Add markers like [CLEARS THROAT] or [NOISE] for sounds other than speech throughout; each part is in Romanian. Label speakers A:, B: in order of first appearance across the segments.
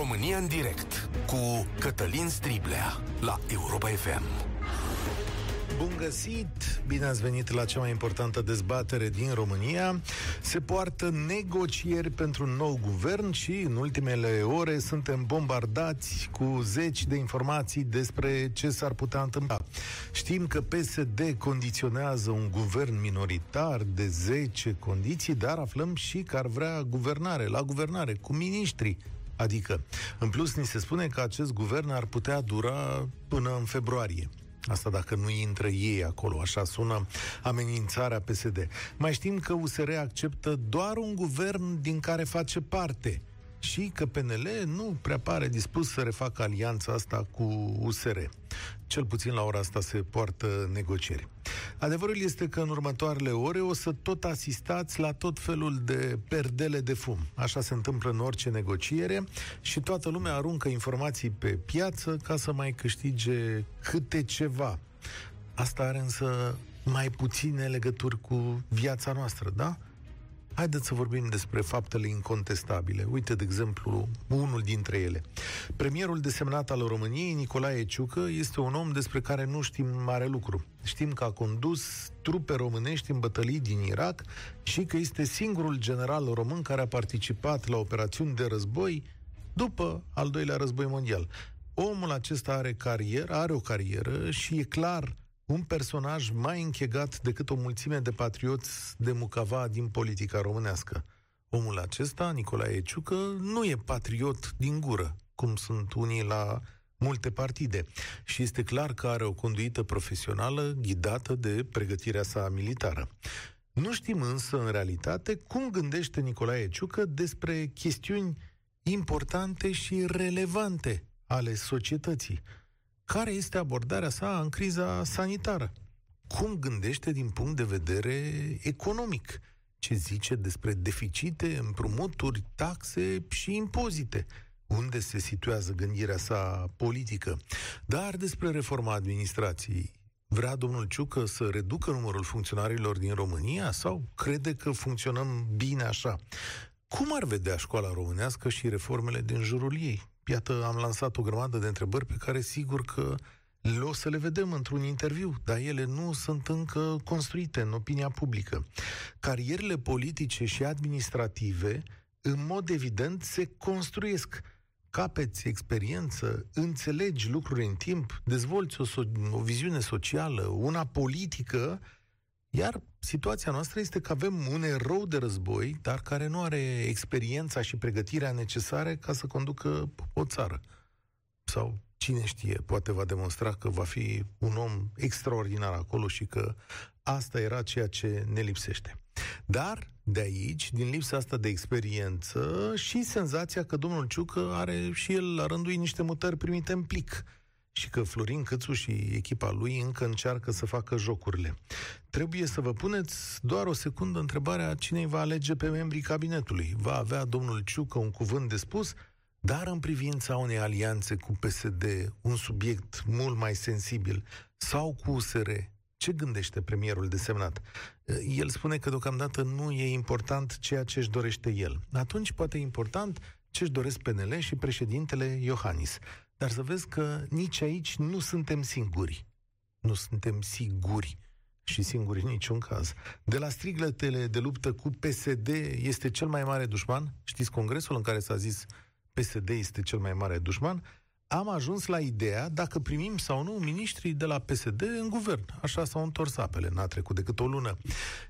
A: România în direct cu Cătălin Striblea la Europa FM.
B: Bun găsit! Bine ați venit la cea mai importantă dezbatere din România. Se poartă negocieri pentru un nou guvern și în ultimele ore suntem bombardați cu zeci de informații despre ce s-ar putea întâmpla. Știm că PSD condiționează un guvern minoritar de 10 condiții, dar aflăm și că ar vrea guvernare, la guvernare, cu miniștri, Adică, în plus, ni se spune că acest guvern ar putea dura până în februarie. Asta dacă nu intră ei acolo, așa sună amenințarea PSD. Mai știm că USR acceptă doar un guvern din care face parte și că PNL nu prea pare dispus să refacă alianța asta cu USR. Cel puțin la ora asta se poartă negocieri. Adevărul este că în următoarele ore o să tot asistați la tot felul de perdele de fum. Așa se întâmplă în orice negociere și toată lumea aruncă informații pe piață ca să mai câștige câte ceva. Asta are însă mai puține legături cu viața noastră, da? Haideți să vorbim despre faptele incontestabile. Uite, de exemplu, unul dintre ele. Premierul desemnat al României, Nicolae Ciucă, este un om despre care nu știm mare lucru. Știm că a condus trupe românești în bătălii din Irak și că este singurul general român care a participat la operațiuni de război după al doilea război mondial. Omul acesta are carieră, are o carieră și e clar un personaj mai închegat decât o mulțime de patrioți de mucava din politica românească. Omul acesta, Nicolae Ciucă, nu e patriot din gură, cum sunt unii la multe partide. Și este clar că are o conduită profesională ghidată de pregătirea sa militară. Nu știm însă, în realitate, cum gândește Nicolae Ciucă despre chestiuni importante și relevante ale societății care este abordarea sa în criza sanitară. Cum gândește din punct de vedere economic? Ce zice despre deficite, împrumuturi, taxe și impozite? Unde se situează gândirea sa politică? Dar despre reforma administrației. Vrea domnul Ciucă să reducă numărul funcționarilor din România sau crede că funcționăm bine așa? Cum ar vedea școala românească și reformele din jurul ei? Iată, am lansat o grămadă de întrebări pe care sigur că le o să le vedem într-un interviu, dar ele nu sunt încă construite în opinia publică. Carierele politice și administrative, în mod evident, se construiesc. Capeți experiență, înțelegi lucruri în timp, dezvolți o, so- o viziune socială, una politică, iar situația noastră este că avem un erou de război, dar care nu are experiența și pregătirea necesare ca să conducă o țară. Sau cine știe, poate va demonstra că va fi un om extraordinar acolo și că asta era ceea ce ne lipsește. Dar, de aici, din lipsa asta de experiență și senzația că domnul Ciucă are și el la rândul niște mutări primite în plic și că Florin Câțu și echipa lui încă încearcă să facă jocurile. Trebuie să vă puneți doar o secundă întrebarea cine va alege pe membrii cabinetului. Va avea domnul Ciucă un cuvânt de spus, dar în privința unei alianțe cu PSD, un subiect mult mai sensibil, sau cu USR, ce gândește premierul desemnat? El spune că deocamdată nu e important ceea ce își dorește el. Atunci poate e important ce își doresc PNL și președintele Iohannis. Dar să vezi că nici aici nu suntem singuri. Nu suntem siguri și singuri în niciun caz. De la strigletele de luptă cu PSD este cel mai mare dușman, știți congresul în care s-a zis PSD este cel mai mare dușman, am ajuns la ideea dacă primim sau nu miniștrii de la PSD în guvern. Așa s-au întors apele, n-a trecut decât o lună.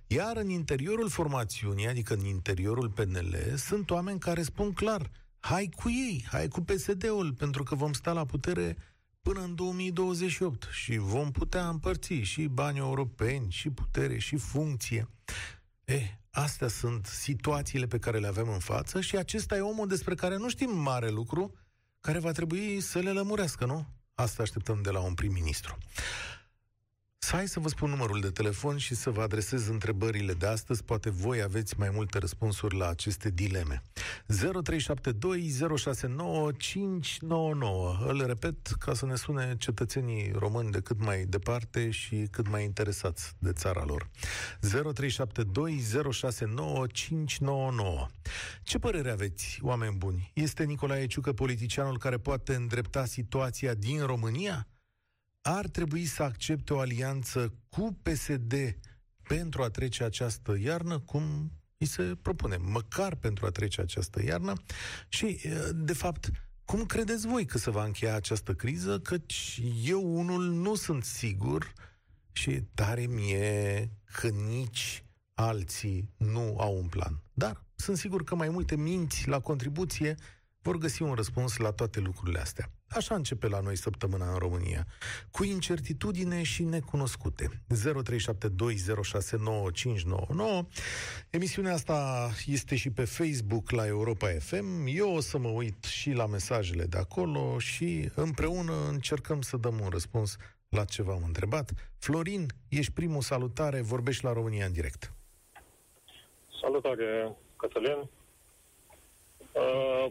B: Iar în interiorul formațiunii, adică în interiorul PNL, sunt oameni care spun clar, hai cu ei, hai cu PSD-ul, pentru că vom sta la putere până în 2028 și vom putea împărți și bani europeni, și putere, și funcție. Eh, astea sunt situațiile pe care le avem în față și acesta e omul despre care nu știm mare lucru, care va trebui să le lămurească, nu? Asta așteptăm de la un prim-ministru. Să hai să vă spun numărul de telefon și să vă adresez întrebările de astăzi. Poate voi aveți mai multe răspunsuri la aceste dileme. 0372069599. Îl repet ca să ne sune cetățenii români de cât mai departe și cât mai interesați de țara lor. 0372069599. Ce părere aveți, oameni buni? Este Nicolae Ciucă politicianul care poate îndrepta situația din România? Ar trebui să accepte o alianță cu PSD pentru a trece această iarnă, cum îi se propune, măcar pentru a trece această iarnă. Și, de fapt, cum credeți voi că se va încheia această criză? Căci eu unul nu sunt sigur și tare mie că nici alții nu au un plan. Dar sunt sigur că mai multe minți la contribuție vor găsi un răspuns la toate lucrurile astea. Așa începe la noi săptămâna în România, cu incertitudine și necunoscute. 0372069599. Emisiunea asta este și pe Facebook la Europa FM. Eu o să mă uit și la mesajele de acolo și împreună încercăm să dăm un răspuns la ce v-am întrebat. Florin, ești primul salutare, vorbești la România în direct.
C: Salutare, Cătălin. Uh,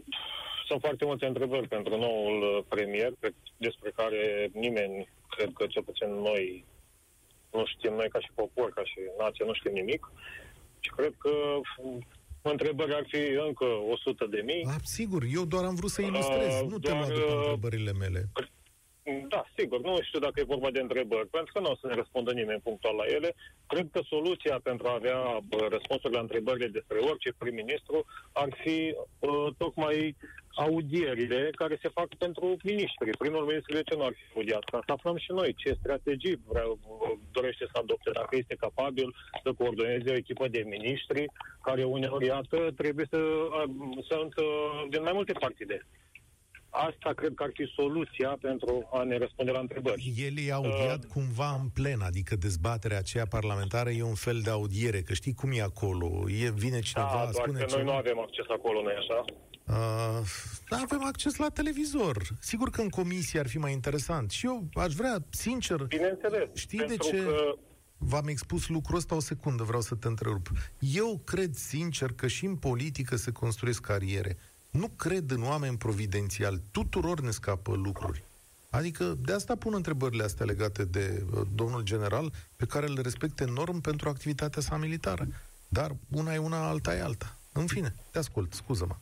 C: sunt foarte multe întrebări pentru noul uh, premier, despre care nimeni, cred că cel puțin noi, nu știm, noi ca și popor, ca și nație, nu știm nimic. Și cred că uh, întrebări ar fi încă 100 de mii.
B: A, sigur, eu doar am vrut să ilustrez, uh, nu te lua după întrebările mele.
C: Da, sigur, nu știu dacă e vorba de întrebări, pentru că nu o să ne răspundă nimeni punctual la ele. Cred că soluția pentru a avea răspunsuri la întrebările despre orice prim-ministru ar fi uh, tocmai audierile care se fac pentru miniștri. Primul ministru de ce nu ar fi audiat? Ca să aflăm și noi ce strategii vrea, dorește să adopte, dacă este capabil să coordoneze o echipă de miniștri care uneori, iată, trebuie să sunt din mai multe partide. Asta cred că ar fi soluția pentru a ne răspunde la întrebări.
B: El e audiat uh, cumva în plen, adică dezbaterea aceea parlamentară e un fel de audiere, că știi cum e acolo, e, vine cineva,
C: da, doar
B: spune
C: că
B: ceva.
C: noi nu avem acces acolo, nu așa?
B: Uh, avem acces la televizor. Sigur că în comisie ar fi mai interesant. Și eu aș vrea, sincer...
C: Bineînțeles.
B: Știi de ce... Că... V-am expus lucrul ăsta o secundă, vreau să te întrerup. Eu cred sincer că și în politică se construiesc cariere. Nu cred în oameni providențiali. Tuturor ne scapă lucruri. Adică de asta pun întrebările astea legate de uh, domnul general, pe care le respect enorm pentru activitatea sa militară. Dar una e una, alta e alta. În fine, te ascult, scuză-mă.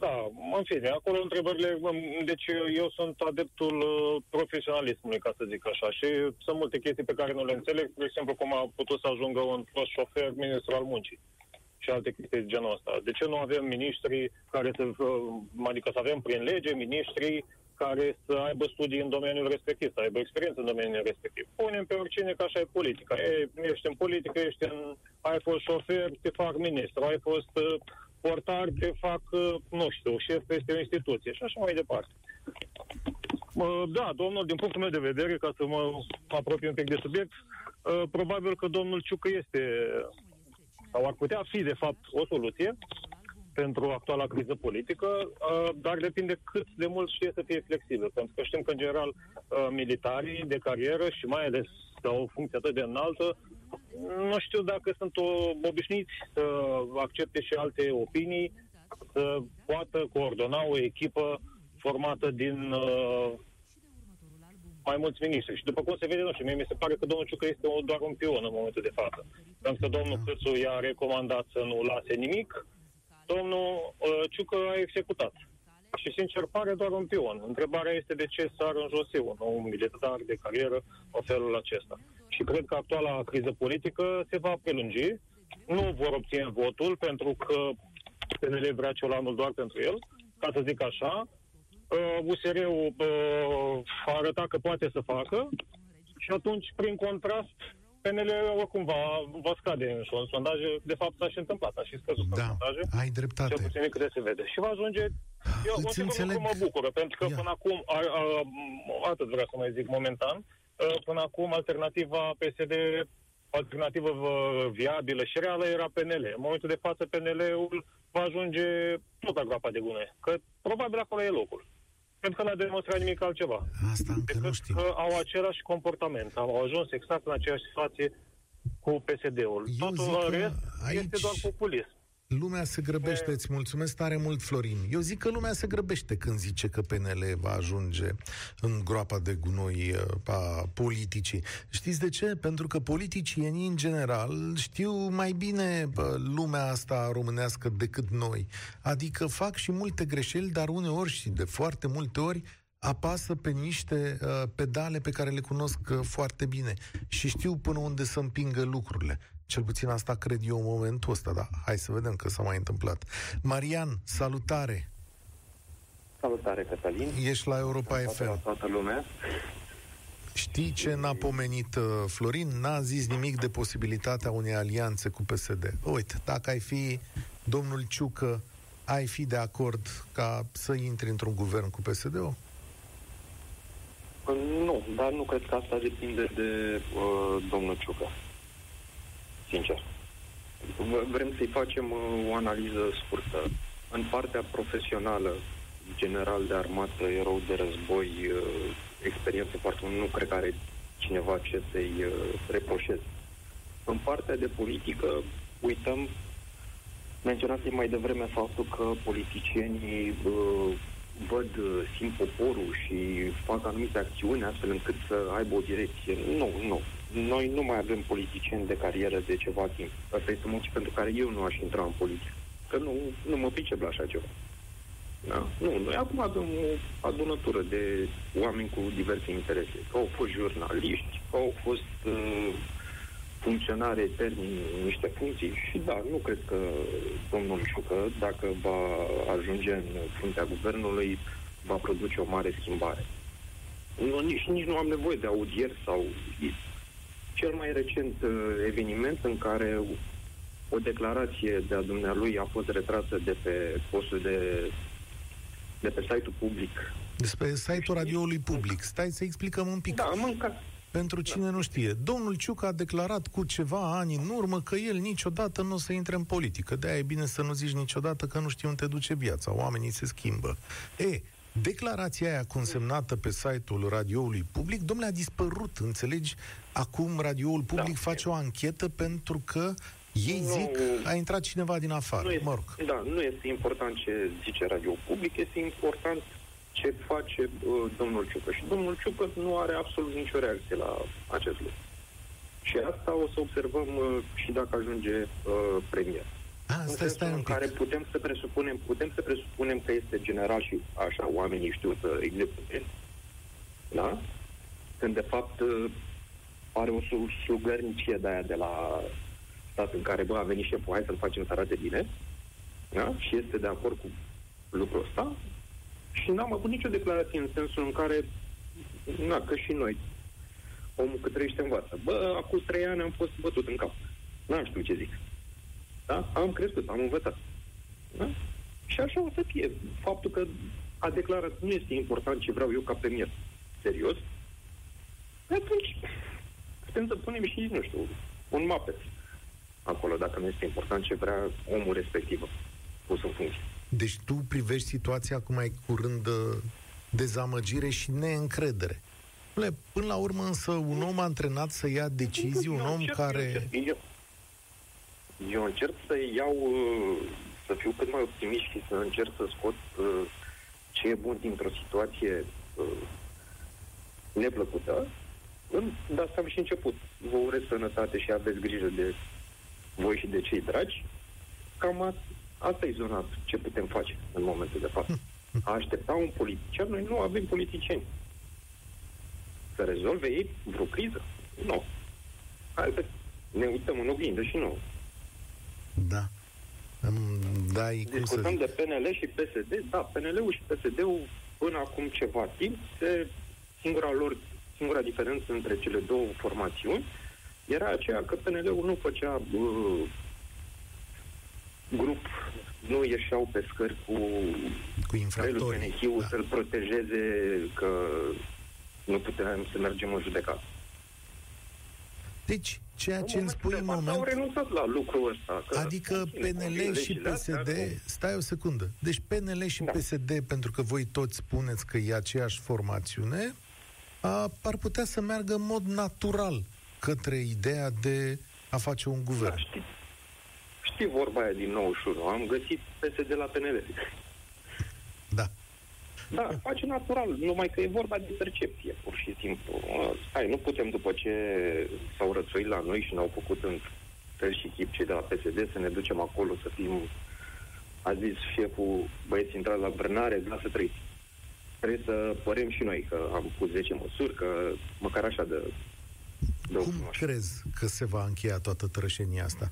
C: Da, în fine, acolo întrebările, deci eu sunt adeptul uh, profesionalismului, ca să zic așa, și sunt multe chestii pe care nu le înțeleg, de exemplu, cum a putut să ajungă un fost șofer ministru al muncii și alte chestii de genul ăsta. De ce nu avem miniștri care să, uh, adică să avem prin lege miniștri care să aibă studii în domeniul respectiv, să aibă experiență în domeniul respectiv. Punem pe oricine că așa e politica. E, ești în politică, ești în, ai fost șofer, te fac ministru, ai fost uh, portar te fac, uh, nu știu, șef peste o instituție și așa mai departe. Da, domnul, din punctul meu de vedere, ca să mă apropii un pic de subiect, uh, probabil că domnul Ciucă este, sau ar putea fi, de fapt, o soluție pentru actuala criză politică, uh, dar depinde cât de mult știe să fie flexibil. Pentru că știm că, în general, militarii de carieră și mai ales au o funcție atât de înaltă, nu știu dacă sunt o, obișnuiți să accepte și alte opinii, să poată coordona o echipă formată din uh, mai mulți miniștri. Și după cum se vede, nu știu, mie mi se pare că domnul Ciucă este doar un pion în momentul de față. Pentru că domnul Câțu i-a recomandat să nu lase nimic, domnul uh, Ciucă a executat. Și, sincer, pare doar un pion. Întrebarea este de ce sar în jos eu, un militar de carieră, în felul acesta. Și cred că actuala criză politică se va prelungi. Nu vor obține votul, pentru că PNL vrea ciolanul doar pentru el, ca să zic așa. USR-ul uh, a arătat că poate să facă și atunci, prin contrast, PNL oricum va, va scade în sondaje. De fapt, s-a și întâmplat, a și scăzut
B: da,
C: în sondaje.
B: ai dreptate.
C: Cel puțin câte se vede. Și va ajunge... Eu
B: Îți înțeleg...
C: mă bucură, pentru că Ia. până acum, a, a, atât vreau să mai zic momentan, până acum alternativa PSD alternativă viabilă și reală era PNL. În momentul de față PNL-ul va ajunge tot la groapa de gunoi. Că probabil acolo e locul. Pentru că n-a demonstrat nimic altceva.
B: Asta încă
C: decât
B: nu știu.
C: că au același comportament. Au ajuns exact în aceeași situație cu PSD-ul.
B: Eu
C: Totul
B: zic
C: în
B: că
C: rest
B: aici-
C: este doar populism.
B: Lumea se grăbește, îți mulțumesc tare mult, Florin. Eu zic că lumea se grăbește când zice că PNL va ajunge în groapa de gunoi uh, a politicii. Știți de ce? Pentru că politicienii, în general, știu mai bine bă, lumea asta românească decât noi. Adică fac și multe greșeli, dar uneori și de foarte multe ori apasă pe niște uh, pedale pe care le cunosc uh, foarte bine și știu până unde să împingă lucrurile. Cel puțin asta cred eu în momentul ăsta, da. Hai să vedem că s-a mai întâmplat. Marian, salutare!
D: Salutare, Cătălin.
B: Ești la Europa
D: Salutare la
B: FM.
D: toată lumea.
B: Știi ce n-a pomenit uh, Florin? N-a zis nimic de posibilitatea unei alianțe cu PSD. Uite, dacă ai fi domnul Ciucă, ai fi de acord ca să intri într-un guvern cu PSD-ul?
D: Nu, dar nu cred că asta depinde de uh, domnul Ciucă. Sincer. V- Vrem să-i facem uh, o analiză scurtă. În partea profesională, general de armată, erou de război, uh, experiență foarte mult, nu cred că are cineva ce să-i uh, reproșeze. În partea de politică, uităm, menționasem mai devreme faptul că politicienii uh, văd, uh, simt poporul și fac anumite acțiuni astfel încât să aibă o direcție. Nu, nu. Noi nu mai avem politicieni de carieră de ceva timp. Asta este motiv pentru care eu nu aș intra în politică. Că nu, nu mă pricep la așa ceva. Da? Nu, noi acum avem o adunătură de oameni cu diverse interese. Că au fost jurnaliști, că au fost uh, funcționare eterni în niște funcții și da, nu cred că domnul Ciucă, dacă va ajunge în fruntea guvernului, va produce o mare schimbare. Nu, nici, nici nu am nevoie de audieri sau... Cel mai recent uh, eveniment în care o declarație de-a dumnealui a fost retrasă de pe postul de, de pe site-ul public.
B: Despre site-ul radioului public. Stai să explicăm un pic.
D: Da, mânca.
B: Pentru cine nu știe, domnul Ciucă a declarat cu ceva ani în urmă că el niciodată nu o să intre în politică. De-aia e bine să nu zici niciodată că nu știi unde te duce viața. Oamenii se schimbă. E, declarația aia consemnată pe site-ul radioului public, domnule, a dispărut, înțelegi? Acum radioul public
D: Da.
B: face o anchetă pentru că ei
D: Nu.
B: zic a intrat cineva din afară.
D: Nu este,
B: Mă rog.
D: Da, nu este important ce zice radio public, este important ce face uh, domnul Ciucă. Și domnul Ciucă nu are absolut nicio reacție la acest lucru. Și asta o să observăm uh, și dacă ajunge uh, premier.
B: A,
D: în
B: stai,
D: sensul
B: stai un
D: în
B: pic.
D: care putem să presupunem, putem să presupunem că este general și așa oamenii știu să execute. Da? Când de fapt uh, are o su- slugărnicie de aia de la stat în care, bă, a venit șeful, hai să-l facem să arate bine. Da? Și este de acord cu lucrul ăsta. Și n-am avut nicio declarație în sensul în care, na, că și noi, omul cât trăiește învață. Bă, acum trei ani am fost bătut în cap. N-am știut ce zic. Da? Am crescut, am învățat. Da? Și așa o să fie. Faptul că a declarat nu este important ce vreau eu ca premier. Serios? Atunci putem să punem și, nu știu, un mapet acolo, dacă nu este important ce vrea omul respectiv pus în funcție.
B: Deci tu privești situația cu mai curând uh, dezamăgire și neîncredere. Dom'le, Până la urmă însă un om antrenat să ia decizii, un
D: Eu
B: om
D: încerc-
B: care...
D: Eu, eu, eu încerc să iau, uh, să fiu cât mai optimist și să încerc să scot uh, ce e bun dintr-o situație uh, neplăcută. În- De asta am și început. Vă urez sănătate și aveți grijă de voi și de cei dragi. Cam a, asta e zona ce putem face în momentul de față. [LAUGHS] A aștepta un politician, noi nu avem politicieni. Să rezolve ei vreo criză? Nu. Hai să ne uităm în oglindă și nu.
B: Da. Îmi dai, cum să
D: Discutăm
B: zic,
D: de PNL și PSD. Da, PNL-ul și PSD-ul până acum ceva timp, se, singura lor, singura diferență între cele două formațiuni era aceea că PNL-ul nu făcea uh, grup, nu ieșeau pe scări cu
B: cu
D: Relul
B: infractorii.
D: PNH-ul
B: Da.
D: să-l protejeze că nu puteam să mergem în judecată.
B: Deci, Ceea ce îmi spui în moment...
D: Au renunțat la lucrul ăsta.
B: Că adică PNL și PSD... Stai o secundă. Deci PNL și da. PSD, pentru că voi toți spuneți că e aceeași formațiune, a, ar putea să meargă în mod natural către ideea de a face un guvern. Da,
D: știi, știi vorba aia din 91. Am găsit PSD la PNL.
B: Da.
D: Da, face natural, numai că e vorba de percepție, pur și simplu. Hai, nu putem, după ce s-au rățuit la noi și ne-au făcut în fel și chip cei de la PSD, să ne ducem acolo să fim, a zis șeful, băieți intrați la brânare, da să trăiți. Trebuie să părem și noi că am pus 10 măsuri, că măcar așa de...
B: de Cum crezi că se va încheia toată trășenia asta?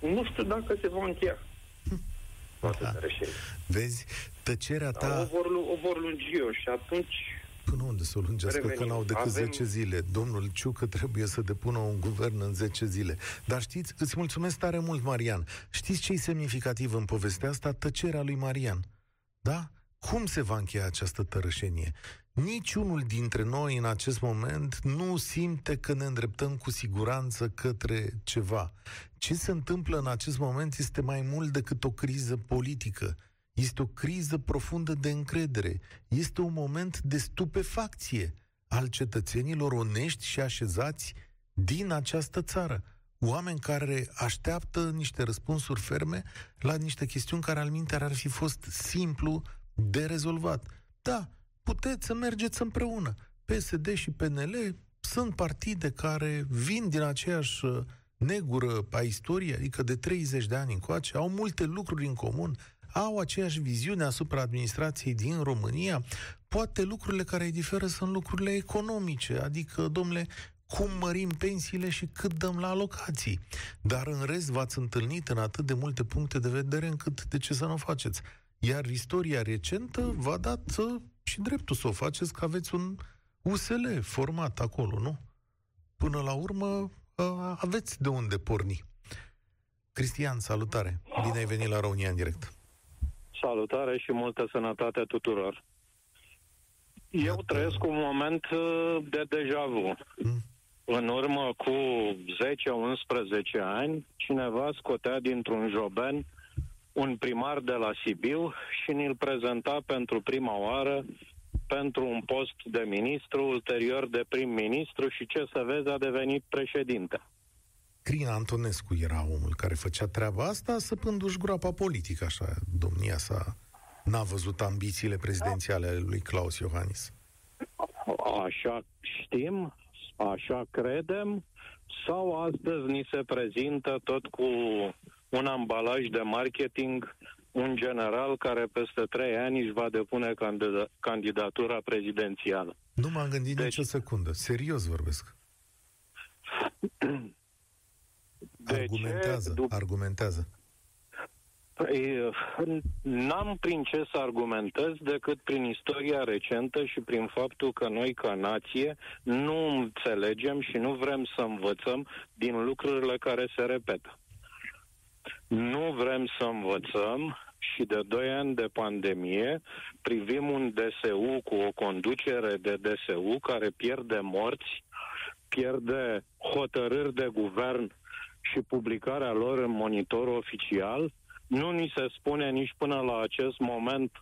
D: Nu știu dacă se va încheia. Da.
B: Vezi, tăcerea ta... Da,
D: o, vor, o vor lungi eu și atunci...
B: Până unde să o lungească, că n-au decât Avem... 10 zile. Domnul Ciucă trebuie să depună un guvern în 10 zile. Dar știți, îți mulțumesc tare mult, Marian. Știți ce e semnificativ în povestea asta? Tăcerea lui Marian. Da? Cum se va încheia această tărășenie? Niciunul dintre noi în acest moment nu simte că ne îndreptăm cu siguranță către ceva. Ce se întâmplă în acest moment este mai mult decât o criză politică. Este o criză profundă de încredere. Este un moment de stupefacție al cetățenilor onești și așezați din această țară. Oameni care așteaptă niște răspunsuri ferme la niște chestiuni care al minte ar fi fost simplu de rezolvat. Da, puteți să mergeți împreună. PSD și PNL sunt partide care vin din aceeași uh, negură a istoriei, adică de 30 de ani încoace, au multe lucruri în comun, au aceeași viziune asupra administrației din România. Poate lucrurile care îi diferă sunt lucrurile economice, adică, domnule, cum mărim pensiile și cât dăm la alocații. Dar în rest v-ați întâlnit în atât de multe puncte de vedere încât de ce să nu faceți. Iar istoria recentă v-a dat uh, și dreptul să o faceți, că aveți un USL format acolo, nu? Până la urmă, uh, aveți de unde porni. Cristian, salutare! Bine ai venit la România în direct.
E: Salutare și multă sănătate tuturor. Eu Iată... trăiesc un moment uh, de deja vu. Hmm. În urmă cu 10-11 ani, cineva scotea dintr-un joben un primar de la Sibiu și ne-l prezenta pentru prima oară pentru un post de ministru, ulterior de prim-ministru și ce să vezi a devenit președinte.
B: Crin Antonescu era omul care făcea treaba asta săpându-și groapa politică, așa, domnia sa n-a văzut ambițiile prezidențiale ale lui Claus Iohannis.
E: Așa știm, așa credem, sau astăzi ni se prezintă tot cu un ambalaj de marketing, un general care peste trei ani își va depune candida- candidatura prezidențială.
B: Nu m-am gândit deci... nici o secundă. Serios vorbesc. [CLEARS THROAT] De argumentează, ce? argumentează.
E: Păi, n-am prin ce să argumentez decât prin istoria recentă și prin faptul că noi, ca nație, nu înțelegem și nu vrem să învățăm din lucrurile care se repetă. Nu vrem să învățăm și de 2 ani de pandemie privim un DSU cu o conducere de DSU care pierde morți, pierde hotărâri de guvern și publicarea lor în monitorul oficial. Nu ni se spune nici până la acest moment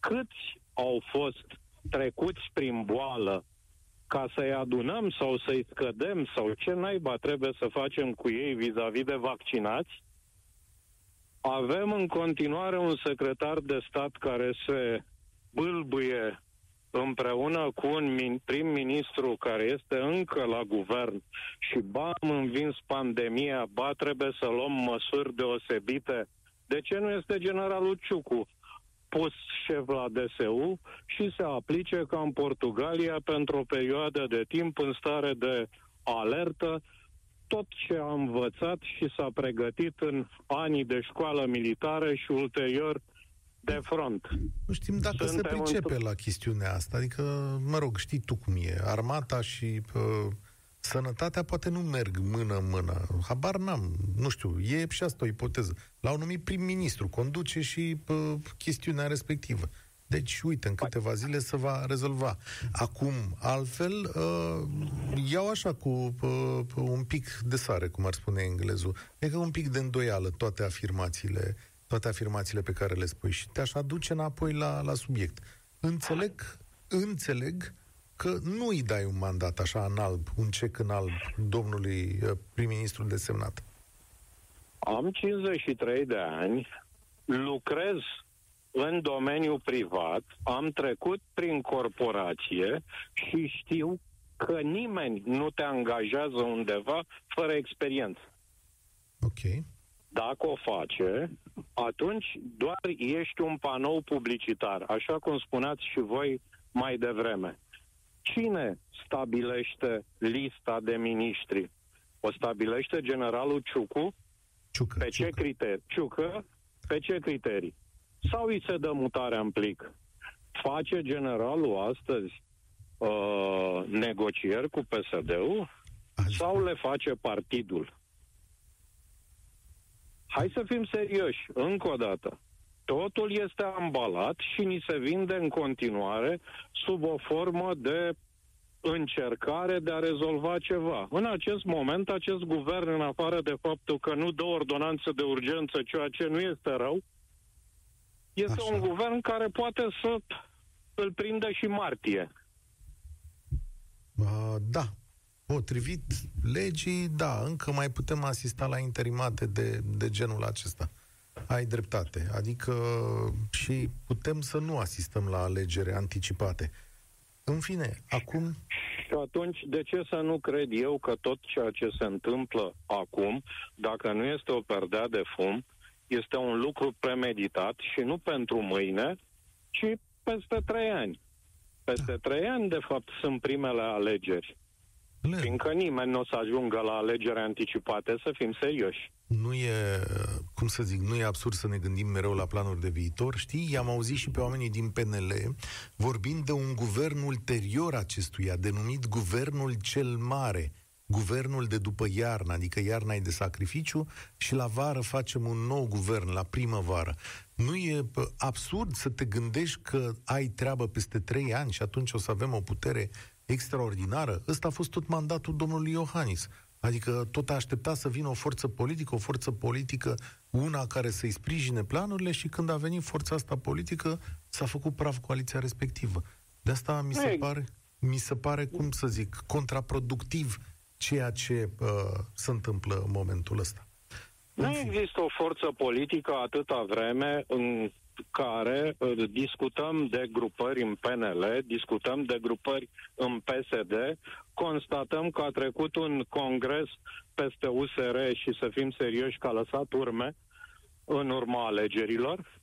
E: câți au fost trecuți prin boală ca să-i adunăm sau să-i scădem sau ce naiba trebuie să facem cu ei vis-a-vis de vaccinați avem în continuare un secretar de stat care se bâlbâie împreună cu un prim-ministru care este încă la guvern și ba am învins pandemia, ba trebuie să luăm măsuri deosebite. De ce nu este generalul Ciucu pus șef la DSU și se aplice ca în Portugalia pentru o perioadă de timp în stare de alertă tot ce a învățat și s-a pregătit în anii de școală militară și ulterior de front.
B: Nu știm dacă Suntem se pricepe în... la chestiunea asta. Adică, mă rog, știi tu cum e. Armata și uh, sănătatea poate nu merg mână-mână. Habar n-am. Nu știu, e și asta o ipoteză. L-au numit prim-ministru, conduce și uh, chestiunea respectivă. Deci, uite, în câteva zile se va rezolva. Acum, altfel, uh, iau așa cu uh, un pic de sare, cum ar spune englezul. E ca un pic de îndoială toate afirmațiile, toate afirmațiile pe care le spui și te-aș aduce înapoi la, la subiect. Înțeleg, înțeleg că nu îi dai un mandat așa în alb, un cec în alb domnului uh, prim-ministru desemnat.
E: Am 53 de ani, lucrez în domeniul privat, am trecut prin corporație și știu că nimeni nu te angajează undeva fără experiență.
B: Ok.
E: Dacă o face, atunci doar ești un panou publicitar, așa cum spuneați și voi mai devreme. Cine stabilește lista de miniștri? O stabilește generalul Ciucu?
B: Ciucă,
E: pe ce criterii? Ciucă? Pe ce criterii? Sau îi se dă mutarea în plic? Face generalul astăzi uh, negocieri cu PSD-ul sau le face partidul? Hai să fim serioși, încă o dată. Totul este ambalat și ni se vinde în continuare sub o formă de încercare de a rezolva ceva. În acest moment, acest guvern, în afară de faptul că nu dă ordonanță de urgență, ceea ce nu este rău, este Așa. un guvern care poate să îl prindă și martie.
B: Uh, da. Potrivit legii, da, încă mai putem asista la interimate de, de genul acesta. Ai dreptate. Adică și putem să nu asistăm la alegeri anticipate. În fine, acum...
E: Și atunci, de ce să nu cred eu că tot ceea ce se întâmplă acum, dacă nu este o perdea de fum, este un lucru premeditat și nu pentru mâine, ci peste trei ani. Peste da. trei ani, de fapt, sunt primele alegeri. Le. Fiindcă nimeni nu o să ajungă la alegeri anticipate, să fim serioși.
B: Nu e, cum să zic, nu e absurd să ne gândim mereu la planuri de viitor. Știi, i-am auzit și pe oamenii din PNL vorbind de un guvern ulterior acestuia, denumit Guvernul cel Mare, guvernul de după iarnă, adică iarna e de sacrificiu și la vară facem un nou guvern, la primăvară. Nu e absurd să te gândești că ai treabă peste trei ani și atunci o să avem o putere extraordinară? Ăsta a fost tot mandatul domnului Iohannis. Adică tot a așteptat să vină o forță politică, o forță politică, una care să-i sprijine planurile și când a venit forța asta politică, s-a făcut praf coaliția respectivă. De asta mi se pare, mi se pare, cum să zic, contraproductiv ceea ce uh, se întâmplă în momentul ăsta.
E: Nu există o forță politică atâta vreme în care uh, discutăm de grupări în PNL, discutăm de grupări în PSD, constatăm că a trecut un congres peste USR și să fim serioși că a lăsat urme în urma alegerilor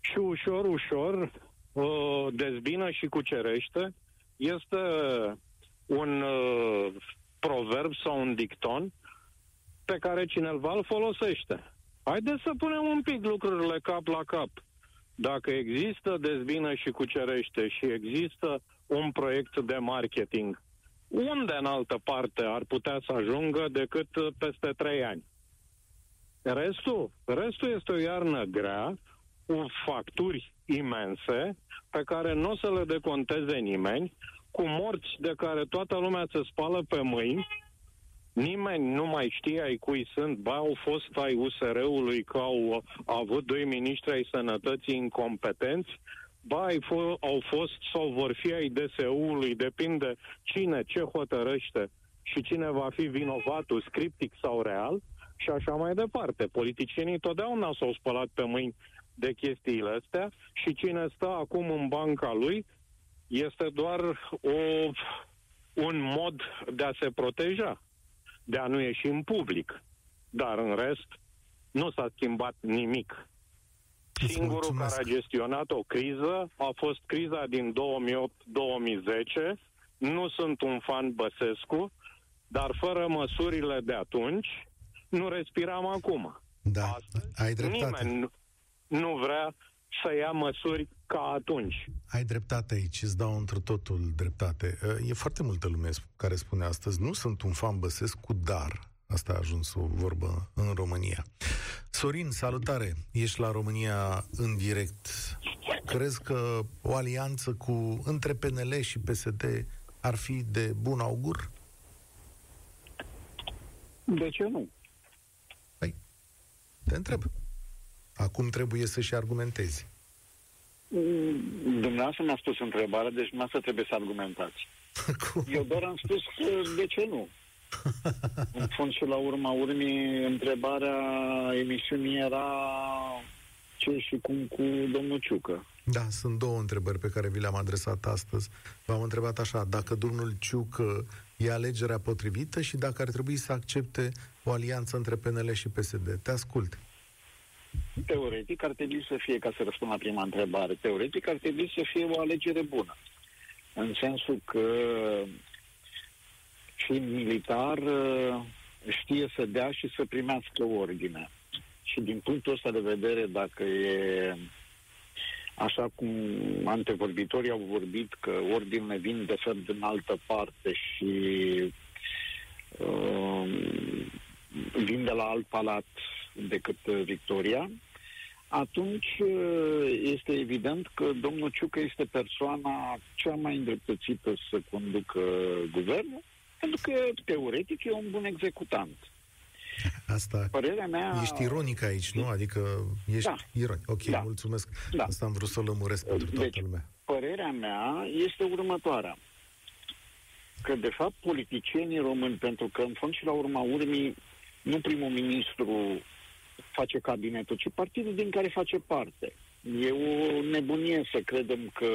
E: și ușor, ușor uh, dezbină și cucerește. Este un uh, proverb sau un dicton pe care cineva îl folosește. Haideți să punem un pic lucrurile cap la cap. Dacă există dezbină și cucerește și există un proiect de marketing, unde în altă parte ar putea să ajungă decât peste trei ani? Restul, restul este o iarnă grea, cu facturi imense, pe care nu o să le deconteze nimeni, cu morți de care toată lumea se spală pe mâini, nimeni nu mai știe ai cui sunt, ba au fost ai USR-ului că au, au avut doi miniștri ai sănătății incompetenți, ba ai f- au fost sau vor fi ai DSU-ului, depinde cine ce hotărăște și cine va fi vinovatul, scriptic sau real, și așa mai departe. Politicienii totdeauna s-au spălat pe mâini de chestiile astea și cine stă acum în banca lui este doar o, un mod de a se proteja, de a nu ieși în public. Dar în rest, nu s-a schimbat nimic. Singurul care a gestionat o criză a fost criza din 2008-2010. Nu sunt un fan Băsescu, dar fără măsurile de atunci, nu respiram acum.
B: Da, Astăzi, ai dreptate.
E: Nimeni nu, nu vrea să ia măsuri ca atunci.
B: Ai dreptate aici, îți dau într totul dreptate. E foarte multă lume care spune astăzi, nu sunt un fan Băsescu, dar Asta a ajuns o vorbă în România. Sorin, salutare! Ești la România în direct. crezi că o alianță cu între PNL și PSD ar fi de bun augur?
F: De ce nu?
B: Păi, te întreb. Acum trebuie să-și argumentezi.
F: Mm, Dumneavoastră mi-a spus întrebarea, deci dumneavoastră trebuie să argumentați. [LAUGHS] Eu doar am spus că de ce nu? [LAUGHS] În fond și la urma urmii, întrebarea emisiunii era ce și cum cu domnul Ciucă.
B: Da, sunt două întrebări pe care vi le-am adresat astăzi. V-am întrebat așa, dacă domnul Ciucă e alegerea potrivită și dacă ar trebui să accepte o alianță între PNL și PSD. Te ascult.
F: Teoretic ar trebui să fie, ca să răspund la prima întrebare, teoretic ar trebui să fie o alegere bună. În sensul că fiind militar știe să dea și să primească ordine. Și din punctul ăsta de vedere, dacă e așa cum antevorbitorii au vorbit că ordinele vin de fapt din altă parte și uh, vin de la alt palat decât Victoria, atunci uh, este evident că domnul Ciucă este persoana cea mai îndreptățită să conducă guvernul, pentru că, teoretic, e un bun executant.
B: Asta,
F: Părerea mea...
B: Ești ironic aici, nu? Adică ești
F: Da.
B: ironic. Ok,
F: Da.
B: mulțumesc.
F: Da.
B: Asta am vrut să lămuresc pentru toată
F: Deci,
B: lumea.
F: părerea mea este următoarea. Că, de fapt, politicienii români, pentru că, în fond și la urma urmii, nu primul ministru face cabinetul, ci partidul din care face parte. E o nebunie să credem că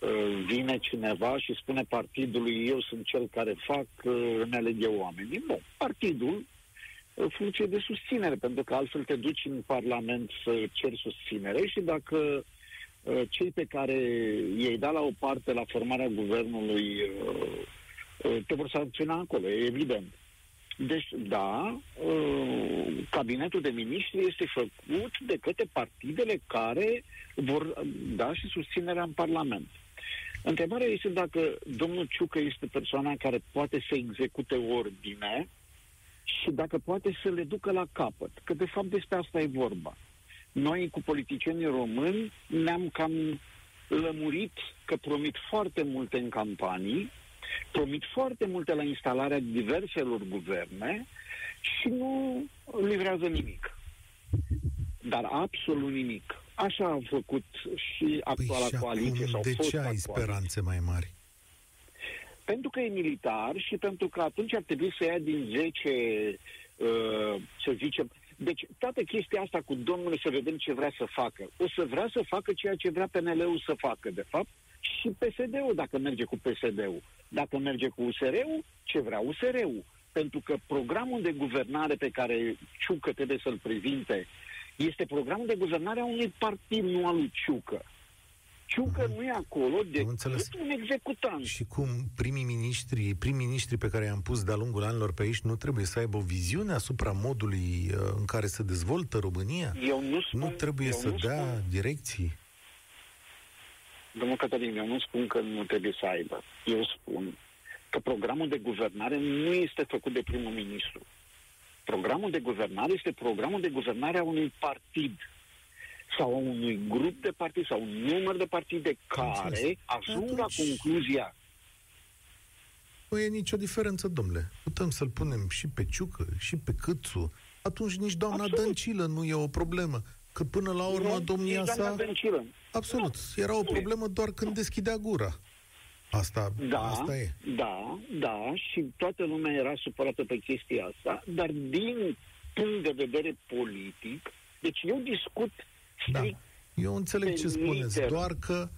F: uh, vine cineva și spune partidului eu sunt cel care fac, uh, îmi aleg eu oamenii. Nu. Partidul în funcție de susținere, pentru că altfel te duci în Parlament să ceri susținere și dacă uh, cei pe care i-ai dat la o parte la formarea guvernului uh, uh, te vor sancționa acolo, e evident. Deci, da, uh, cabinetul de miniștri este făcut de către partidele care vor da și susținerea în Parlament. Întrebarea este dacă domnul Ciucă este persoana care poate să execute ordine și dacă poate să le ducă la capăt. Că de fapt despre asta e vorba. Noi cu politicienii români ne-am cam lămurit că promit foarte multe în campanii, promit foarte multe la instalarea diverselor guverne și nu livrează nimic. Dar absolut nimic. Așa a făcut și actuala
B: păi și
F: coaliție.
B: acum,
F: sau
B: de
F: fosta
B: ce ai
F: coaliție.
B: speranțe mai mari?
F: Pentru că e militar și pentru că atunci ar trebui să ia din 10, uh, să zicem... Deci, toată chestia asta cu domnul să vedem ce vrea să facă. O să vrea să facă ceea ce vrea PNL-ul să facă, de fapt, și PSD-ul, dacă merge cu PSD-ul. Dacă merge cu USR-ul, ce vrea USR-ul. Pentru că programul de guvernare pe care Ciucă trebuie să-l prezinte este programul de guvernare a unui partid, nu al lui Ciucă. Ciucă nu e acolo decât
B: înțeles.
F: un executant.
B: Și cum primii miniștri, primii miniștri pe care i-am pus de-a lungul anilor pe aici nu trebuie să aibă o viziune asupra modului uh, în care se dezvoltă România?
F: Eu nu spun,
B: Nu trebuie
F: eu
B: să
F: nu
B: dea
F: Spun,
B: direcții?
F: Domnul Cătălin, eu nu spun că nu trebuie să aibă. Eu spun că programul de guvernare nu este făcut de primul ministru. Programul de guvernare este programul de guvernare a unui partid sau a unui grup de partid sau un număr de partide
B: Am
F: care
B: înțeles.
F: ajung la
B: Atunci-
F: concluzia
B: Nu e nicio diferență, domnule. Putem să-l punem și pe Ciucă, și pe Câțu. Atunci nici doamna
F: Absolut.
B: Dăncilă nu e o problemă. Că până la urmă
F: Nu,
B: domnia
F: nici doamna
B: sa...
F: Dăncilă.
B: Absolut. Era o
F: nu e.
B: problemă doar când deschidea gura. Asta,
F: Da,
B: asta e.
F: da, da, și toată lumea era supărată pe chestia asta, dar din punct de vedere politic, deci eu discut
B: Da.
F: strict
B: Eu înțeleg
F: pe
B: ce spuneți,
F: literă.
B: doar că,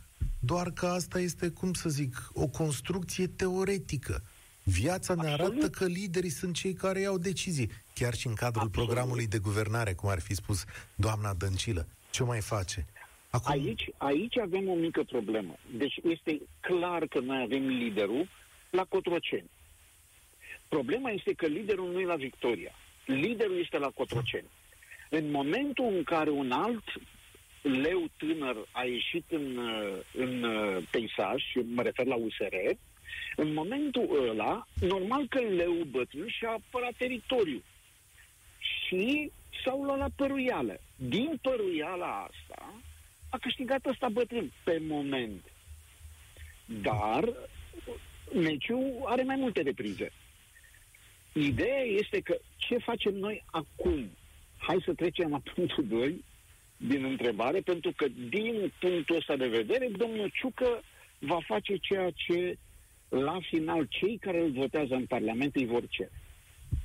B: doar că asta este, cum să zic, o construcție teoretică. Viața ne
F: Absolut.
B: arată că liderii sunt cei care iau decizii, chiar și în cadrul
F: Absolut.
B: programului de guvernare, cum ar fi spus doamna Dăncilă. Ce mai face? Acum,
F: Aici, aici avem o mică problemă. Deci este clar că noi avem liderul la Cotroceni. Problema este că liderul nu e la Victoria. Liderul este la Cotroceni. În momentul în care un alt leu tânăr a ieșit în, uh, în uh, peisaj, și mă refer la USR, în momentul ăla, normal că leu bătrân și-a apărat teritoriul. Și s-au luat la păruială. Din păruiala asta, a câștigat ăsta bătrân pe moment. Dar meciul are mai multe reprize. Ideea este că ce facem noi acum? Hai să trecem la punctul 2 din întrebare, pentru că din punctul ăsta de vedere, domnul Ciucă va face ceea ce la final cei care îl votează în Parlament îi vor cere.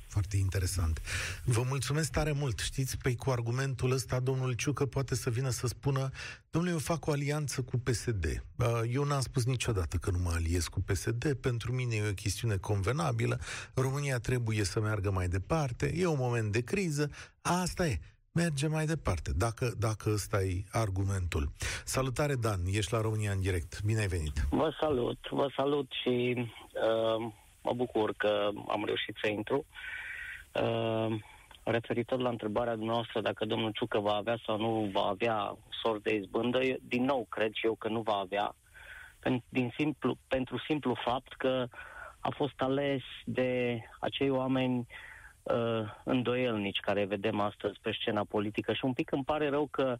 B: Foarte interesant. Vă mulțumesc tare mult. Știți, pe cu argumentul ăsta, domnul Ciucă poate să vină să spună domnule, eu fac o alianță cu PSD. Uh, eu n-am spus niciodată că nu mă aliez cu PSD. Pentru mine e o chestiune convenabilă. România trebuie să meargă mai departe. E un moment de criză. Asta e merge mai departe, dacă, dacă ăsta e argumentul. Salutare, Dan, ești la România în direct. Bine ai venit!
G: Vă salut, vă salut și uh, mă bucur că am reușit să intru. Uh, referitor la întrebarea noastră dacă domnul Ciucă va avea sau nu va avea sort de izbândă, din nou cred și eu că nu va avea, din simplu, pentru simplu fapt că a fost ales de acei oameni uh, îndoielnici care vedem astăzi pe scena politică și un pic îmi pare rău că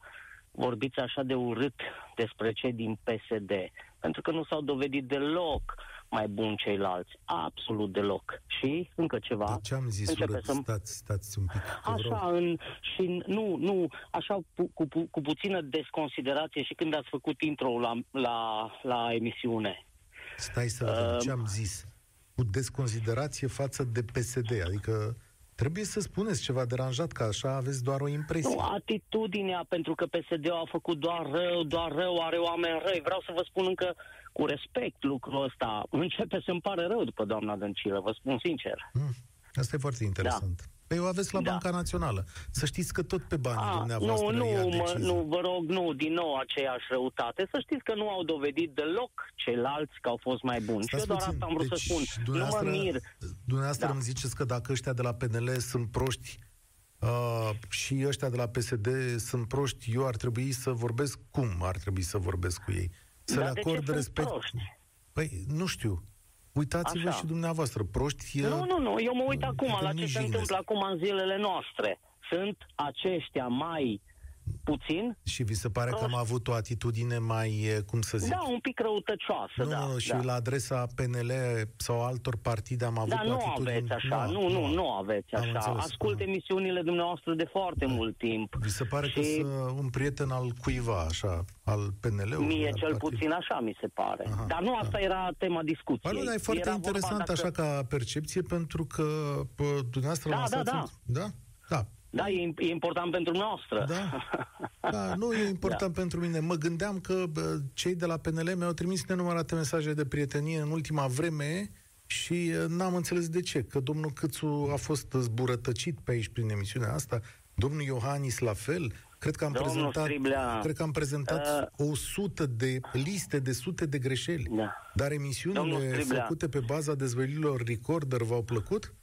G: vorbiți așa de urât despre cei din PSD, pentru că nu s-au dovedit deloc mai buni ceilalți, absolut deloc. Și încă ceva. Dar
B: ce am zis urât? Să... Stați, stați un pic.
G: Așa, în, și nu, nu, așa cu, cu, cu puțină desconsiderație și când ați făcut intro la, la, la emisiune.
B: Stai să vedem uh, ce am zis. Cu desconsiderație față de PSD, adică Trebuie să spuneți ceva deranjat, că așa aveți doar o impresie.
G: Nu, atitudinea, pentru că PSD-ul a făcut doar rău, doar rău, are oameni răi. Vreau să vă spun încă cu respect lucrul ăsta. Începe să-mi pare rău după doamna Dăncilă, vă spun sincer. Mm,
B: asta e foarte interesant. Da. Păi o aveți la da. Banca Națională. Să știți că tot pe banii A, dumneavoastră
G: nu, nu, mă, nu, vă rog, nu, din nou aceeași răutate. Să știți că nu au dovedit deloc ceilalți că au fost mai buni. Stați și eu doar asta am vrut deci, să spun. Nu mă mir.
B: Dumneavoastră da. îmi ziceți că dacă ăștia de la PNL sunt proști uh, și ăștia de la PSD sunt proști, eu ar trebui să vorbesc cum ar trebui să vorbesc cu ei? Să
G: Dar le acord respect?
B: Păi, nu știu. Uitați-vă Așa. și dumneavoastră, proști...
G: Nu, nu, nu, eu mă uit acum la ce se întâmplă acum în zilele noastre. Sunt aceștia mai puțin.
B: Și vi se pare că am avut o atitudine mai, cum să zic...
G: Da, un pic răutăcioasă, nu, da.
B: Nu, și
G: da.
B: la adresa PNL sau altor partide am avut
G: da,
B: o atitudine...
G: nu aveți așa, nu, nu, nu, nu aveți așa. Înțeles, Ascult emisiunile dumneavoastră de foarte da. mult timp.
B: Vi se pare și... că sunt un prieten al cuiva, așa, al PNL-ului?
G: Mie cel partid. puțin așa mi se pare. Aha, Dar nu asta aha. era tema discuției.
B: Păi nu, dar e foarte era interesant dacă... așa ca percepție, pentru că pă, dumneavoastră
G: da, da, da.
B: da? Da,
G: da, e, e important pentru noastră.
B: Da, [LAUGHS] da nu e important da. pentru mine. Mă gândeam că bă, cei de la PNL mi-au trimis nenumărate mesaje de prietenie în ultima vreme și n-am înțeles de ce. Că domnul Câțu a fost zburătăcit pe aici prin emisiunea asta, domnul Iohannis la fel. Cred că am Domnul prezentat, Striblea, cred că am prezentat uh, 100 de liste de sute de greșeli. Da. Dar emisiunile făcute pe baza dezvăluirilor Recorder v-au plăcut?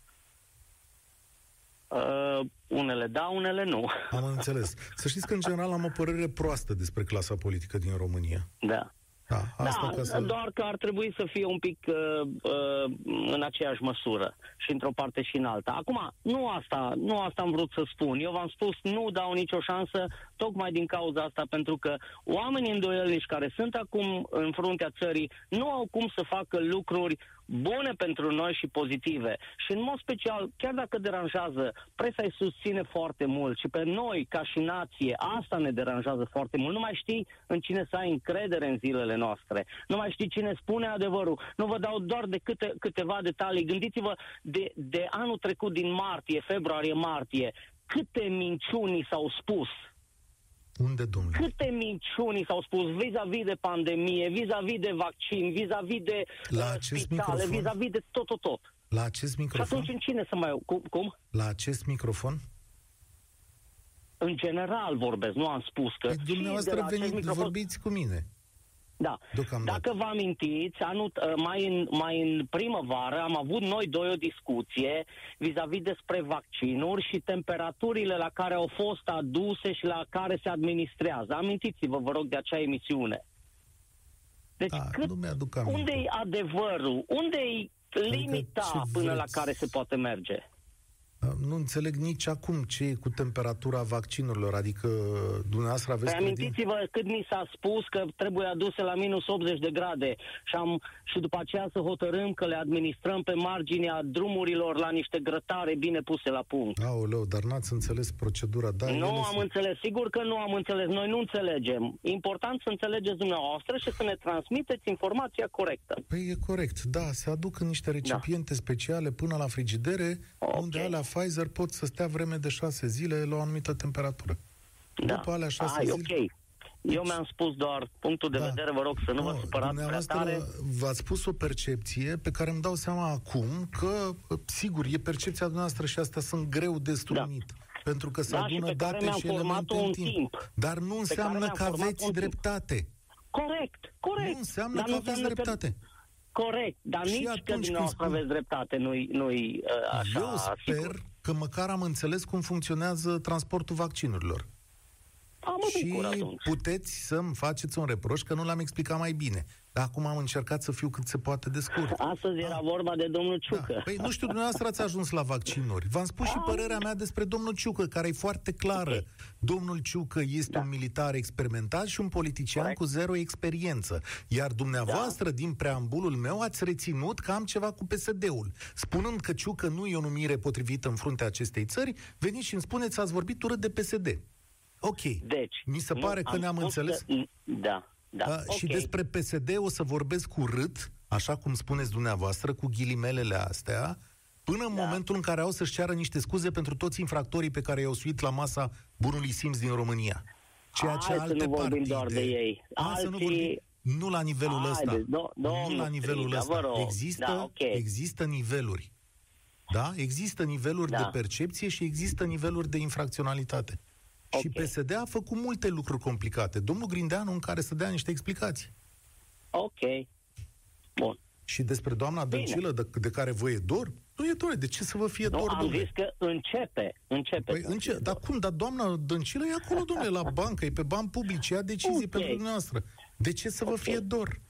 G: Uh, unele da, unele nu.
B: Am înțeles. Să știți că, în general, am o părere proastă despre clasa politică din România.
G: Da.
B: Da, asta
G: da
B: să...
G: doar că ar trebui să fie un pic uh, uh, în aceeași măsură și într-o parte și în alta. Acum, nu asta, nu asta am vrut să spun. Eu v-am spus, nu dau nicio șansă, tocmai din cauza asta, pentru că oamenii îndoielnici care sunt acum în fruntea țării nu au cum să facă lucruri bune pentru noi și pozitive. Și în mod special, chiar dacă deranjează, presa îi susține foarte mult și pe noi, ca și nație, asta ne deranjează foarte mult. Nu mai știi în cine să ai încredere în zilele noastre. Nu mai știi cine spune adevărul. Nu vă dau doar de câte, câteva detalii. Gândiți-vă de, de anul trecut din martie, februarie-martie, câte minciuni s-au spus
B: unde, domnule?
G: Câte minciuni s-au spus vis-a-vis de pandemie, vis-a-vis de vaccin, vis-a-vis de
B: La uh, spitale, microfon?
G: vis-a-vis de tot, tot, tot.
B: La acest microfon?
G: Și atunci în cine să mai... Cum? cum?
B: La acest microfon?
G: În general vorbesc, nu am spus că...
B: Păi dumneavoastră veniți, microfon... vorbiți cu mine.
G: Da. Dacă vă amintiți, anul, uh, mai, în, mai în primăvară am avut noi doi o discuție vis-a-vis despre vaccinuri și temperaturile la care au fost aduse și la care se administrează. Amintiți-vă, vă rog, de acea emisiune.
B: Deci, da, cât, nu mi-aduc aminte.
G: unde e adevărul? Unde e adică limita adică până vreți? la care se poate merge?
B: Nu înțeleg nici acum ce e cu temperatura vaccinurilor, adică dumneavoastră aveți...
G: Păi amintiți-vă cât mi s-a spus că trebuie aduse la minus 80 de grade și, am, și după aceea să hotărâm că le administrăm pe marginea drumurilor la niște grătare bine puse la punct.
B: Aoleu, dar n-ați înțeles procedura. Da,
G: nu am
B: sunt...
G: înțeles, sigur că nu am înțeles, noi nu înțelegem. Important să înțelegeți dumneavoastră și să ne transmiteți informația corectă.
B: Păi e corect, da, se aduc în niște recipiente da. speciale până la frigidere, okay. unde alea Pfizer pot să stea vreme de șase zile la o anumită temperatură.
G: Da. După alea șase ah, zile... ok. Eu mi-am spus doar punctul de da. vedere, vă rog să nu no, vă supărați prea tare.
B: V-ați spus o percepție pe care îmi dau seama acum că, sigur, e percepția noastră și asta sunt greu de strunit. Da. Pentru că se
G: da,
B: adună
G: și
B: date și elemente în timp.
G: timp.
B: Dar nu înseamnă că aveți dreptate.
G: Corect, corect.
B: Nu înseamnă Dar că aveți dreptate. Că
G: Corect, dar și nici că dumneavoastră spun... aveți dreptate, nu-i, nu-i uh, așa
B: Eu sper sigur. că măcar am înțeles cum funcționează transportul vaccinurilor.
G: Am
B: și puteți să-mi faceți un reproș că nu l-am explicat mai bine. Dar acum am încercat să fiu cât se poate de scurt.
G: Astăzi da. era vorba de domnul Ciucă. Da.
B: Păi nu știu, dumneavoastră ați ajuns la vaccinuri. V-am spus și părerea mea despre domnul Ciucă, care e foarte clară. Okay. Domnul Ciucă este da. un militar experimentat și un politician Correct. cu zero experiență. Iar dumneavoastră, da. din preambulul meu, ați reținut că am ceva cu PSD-ul. Spunând că Ciucă nu e o numire potrivită în fruntea acestei țări, veniți și îmi spuneți, ați vorbit urât de PSD. Ok.
G: Deci,
B: Mi se pare că ne-am înțeles. Că,
G: da. Da, uh,
B: okay. Și despre PSD o să vorbesc cu rât, așa cum spuneți dumneavoastră, cu ghilimelele astea, până în da. momentul în care au să-și ceară niște scuze pentru toți infractorii pe care i-au suit la masa bunului simț din România.
G: Ceea ce Hai alte să nu vorbim partide... doar de ei. Alții... Să nu, vorbim...
B: nu la nivelul Hai, ăsta. Do, nu la nivelul
G: striga,
B: ăsta. Există, da, okay. există niveluri. Da? Există niveluri da. de percepție și există niveluri de infracționalitate. Okay. Și PSD a făcut multe lucruri complicate. Domnul Grindeanu în care să dea niște explicații.
G: Ok. Bun.
B: Și despre doamna Dăncilă, de, de care vă e dor? Nu e dor, de ce să vă fie
G: nu,
B: dor,
G: am
B: domnule?
G: zis că începe, începe.
B: Păi înce- dar cum? Dar doamna Dăncilă e acolo, domnule, la bancă, e pe bani publici, ia decizii okay. pentru dumneavoastră. De ce să vă okay. fie dor?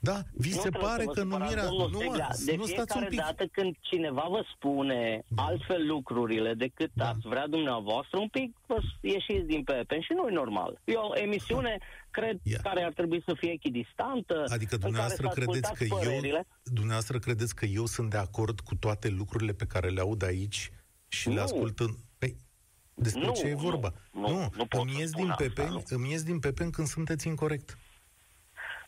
B: Da? Vi nu se pare că numirea... Nu,
G: de nu stați un pic. dată când cineva vă spune da. altfel lucrurile decât da. ați vrea dumneavoastră, un pic vă ieșiți din pepen și nu e normal. E o emisiune, [LAUGHS] cred, yeah. care ar trebui să fie echidistantă.
B: Adică dumneavoastră credeți că părerile. eu... Dumneavoastră credeți că eu sunt de acord cu toate lucrurile pe care le aud aici și nu. le ascult în... Păi, despre nu, ce e vorba?
G: Nu, nu, nu, nu îmi, ies din
B: pepen, îmi ies din pepen când sunteți incorrect.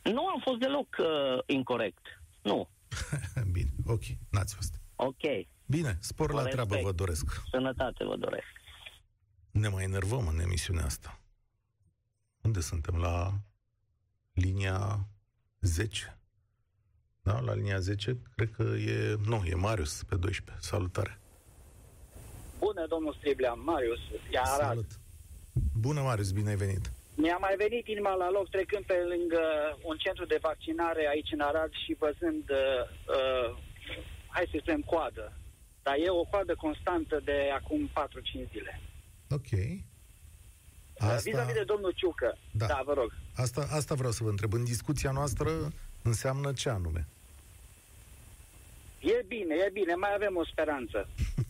G: Nu am fost deloc uh, incorrect. Nu. [LAUGHS]
B: Bine, ok, n-ați fost.
G: Ok.
B: Bine, spor la treabă vă doresc.
G: Sănătate vă doresc.
B: Ne mai enervăm în emisiunea asta. Unde suntem? La linia 10? Da, la linia 10, cred că e... Nu, e Marius pe 12. Salutare.
H: Bună, domnul Striblea. Marius, ia Salut.
B: Bună, Marius, bine ai venit.
H: Mi-a mai venit inima la loc trecând pe lângă un centru de vaccinare aici în Arad și văzând, uh, uh, hai să spunem, coadă. Dar e o coadă constantă de acum 4-5 zile.
B: Ok.
H: Asta... Vis-a-vis de domnul Ciucă. Da. da, vă rog.
B: Asta, asta vreau să vă întreb. În discuția noastră înseamnă ce anume?
H: E bine, e bine. Mai avem o speranță. [LAUGHS]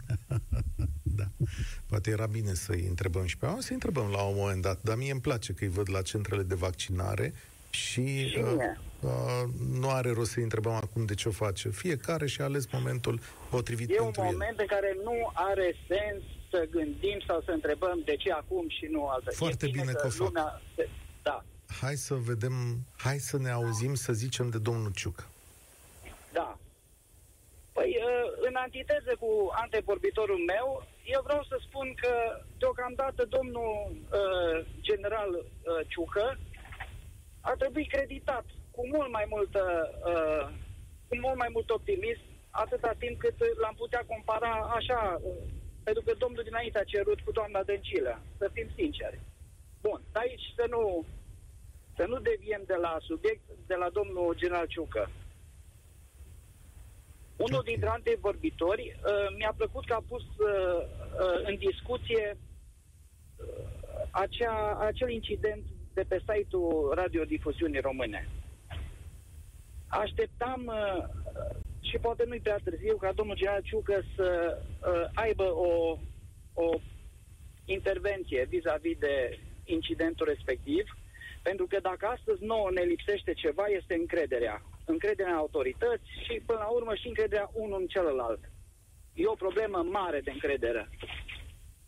B: Poate era bine să-i întrebăm și pe oameni, să-i întrebăm la un moment dat, dar mie îmi place că îi văd la centrele de vaccinare și, și uh, uh, nu are rost să-i întrebăm acum de ce o face. Fiecare și-a ales momentul potrivit
H: e
B: pentru
H: un moment
B: el.
H: în care nu are sens să gândim sau să întrebăm de ce acum și nu altă.
B: Foarte e bine, bine că o fac.
H: Se... Da.
B: Hai să vedem, hai să ne auzim, să zicem, de domnul Ciucă.
H: Da. Păi, uh, în antiteză cu antevorbitorul meu, eu vreau să spun că deocamdată domnul uh, general uh, Ciucă ar trebui creditat cu mult mai multă, uh, cu mult mai mult optimism atâta timp cât l-am putea compara așa, uh, pentru că domnul dinainte a cerut cu doamna Dăncilă, să fim sinceri. Bun, aici să nu, să nu deviem de la subiect, de la domnul general Ciucă. Unul dintre antevorbitori uh, mi-a plăcut că a pus uh, uh, în discuție uh, acea, acel incident de pe site-ul Radiodifuziunii Române. Așteptam uh, și poate nu-i prea târziu ca domnul general Ciucă să uh, aibă o, o intervenție vis-a-vis de incidentul respectiv, pentru că dacă astăzi nouă ne lipsește ceva, este încrederea. Încrederea în autorități și, până la urmă, și încrederea unul în celălalt. E o problemă mare de încredere.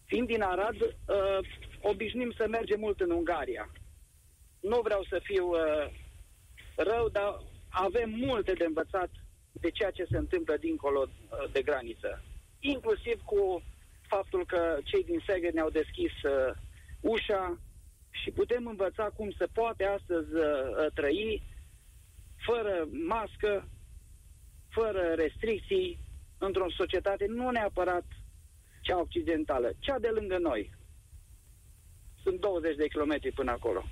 H: Fiind din Arad, uh, obișnim să mergem mult în Ungaria. Nu vreau să fiu uh, rău, dar avem multe de învățat de ceea ce se întâmplă dincolo uh, de graniță. Inclusiv cu faptul că cei din Seged ne-au deschis uh, ușa și putem învăța cum se poate astăzi uh, uh trăi fără mască, fără restricții, într-o societate nu neapărat cea occidentală, cea de lângă noi. Sunt 20 de kilometri până acolo.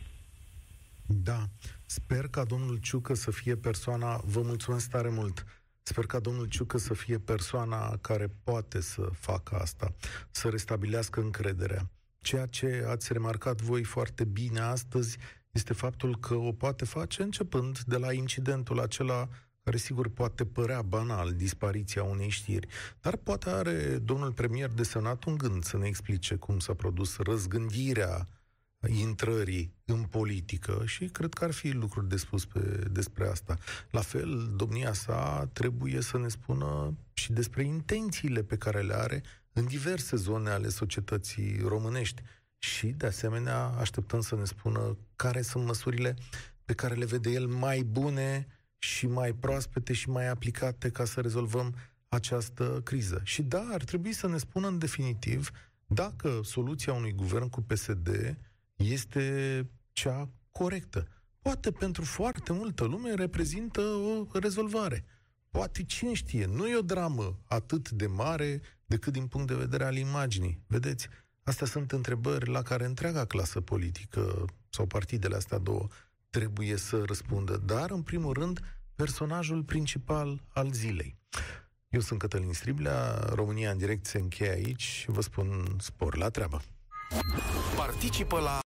B: Da. Sper ca domnul Ciucă să fie persoana, vă mulțumesc tare mult, sper ca domnul Ciucă să fie persoana care poate să facă asta, să restabilească încrederea. Ceea ce ați remarcat voi foarte bine astăzi este faptul că o poate face începând de la incidentul acela care sigur poate părea banal, dispariția unei știri, dar poate are domnul premier desemnat un gând să ne explice cum s-a produs răzgândirea intrării în politică și cred că ar fi lucruri de spus pe, despre asta. La fel, domnia sa trebuie să ne spună și despre intențiile pe care le are în diverse zone ale societății românești. Și, de asemenea, așteptăm să ne spună care sunt măsurile pe care le vede el mai bune și mai proaspete și mai aplicate ca să rezolvăm această criză. Și da, ar trebui să ne spună în definitiv dacă soluția unui guvern cu PSD este cea corectă. Poate pentru foarte multă lume reprezintă o rezolvare. Poate cine știe, nu e o dramă atât de mare decât din punct de vedere al imaginii. Vedeți, astea sunt întrebări la care întreaga clasă politică sau partidele astea două trebuie să răspundă, dar, în primul rând, personajul principal al zilei. Eu sunt Cătălin Striblea, România în direct se încheie aici, vă spun spor la treabă.
A: Participă la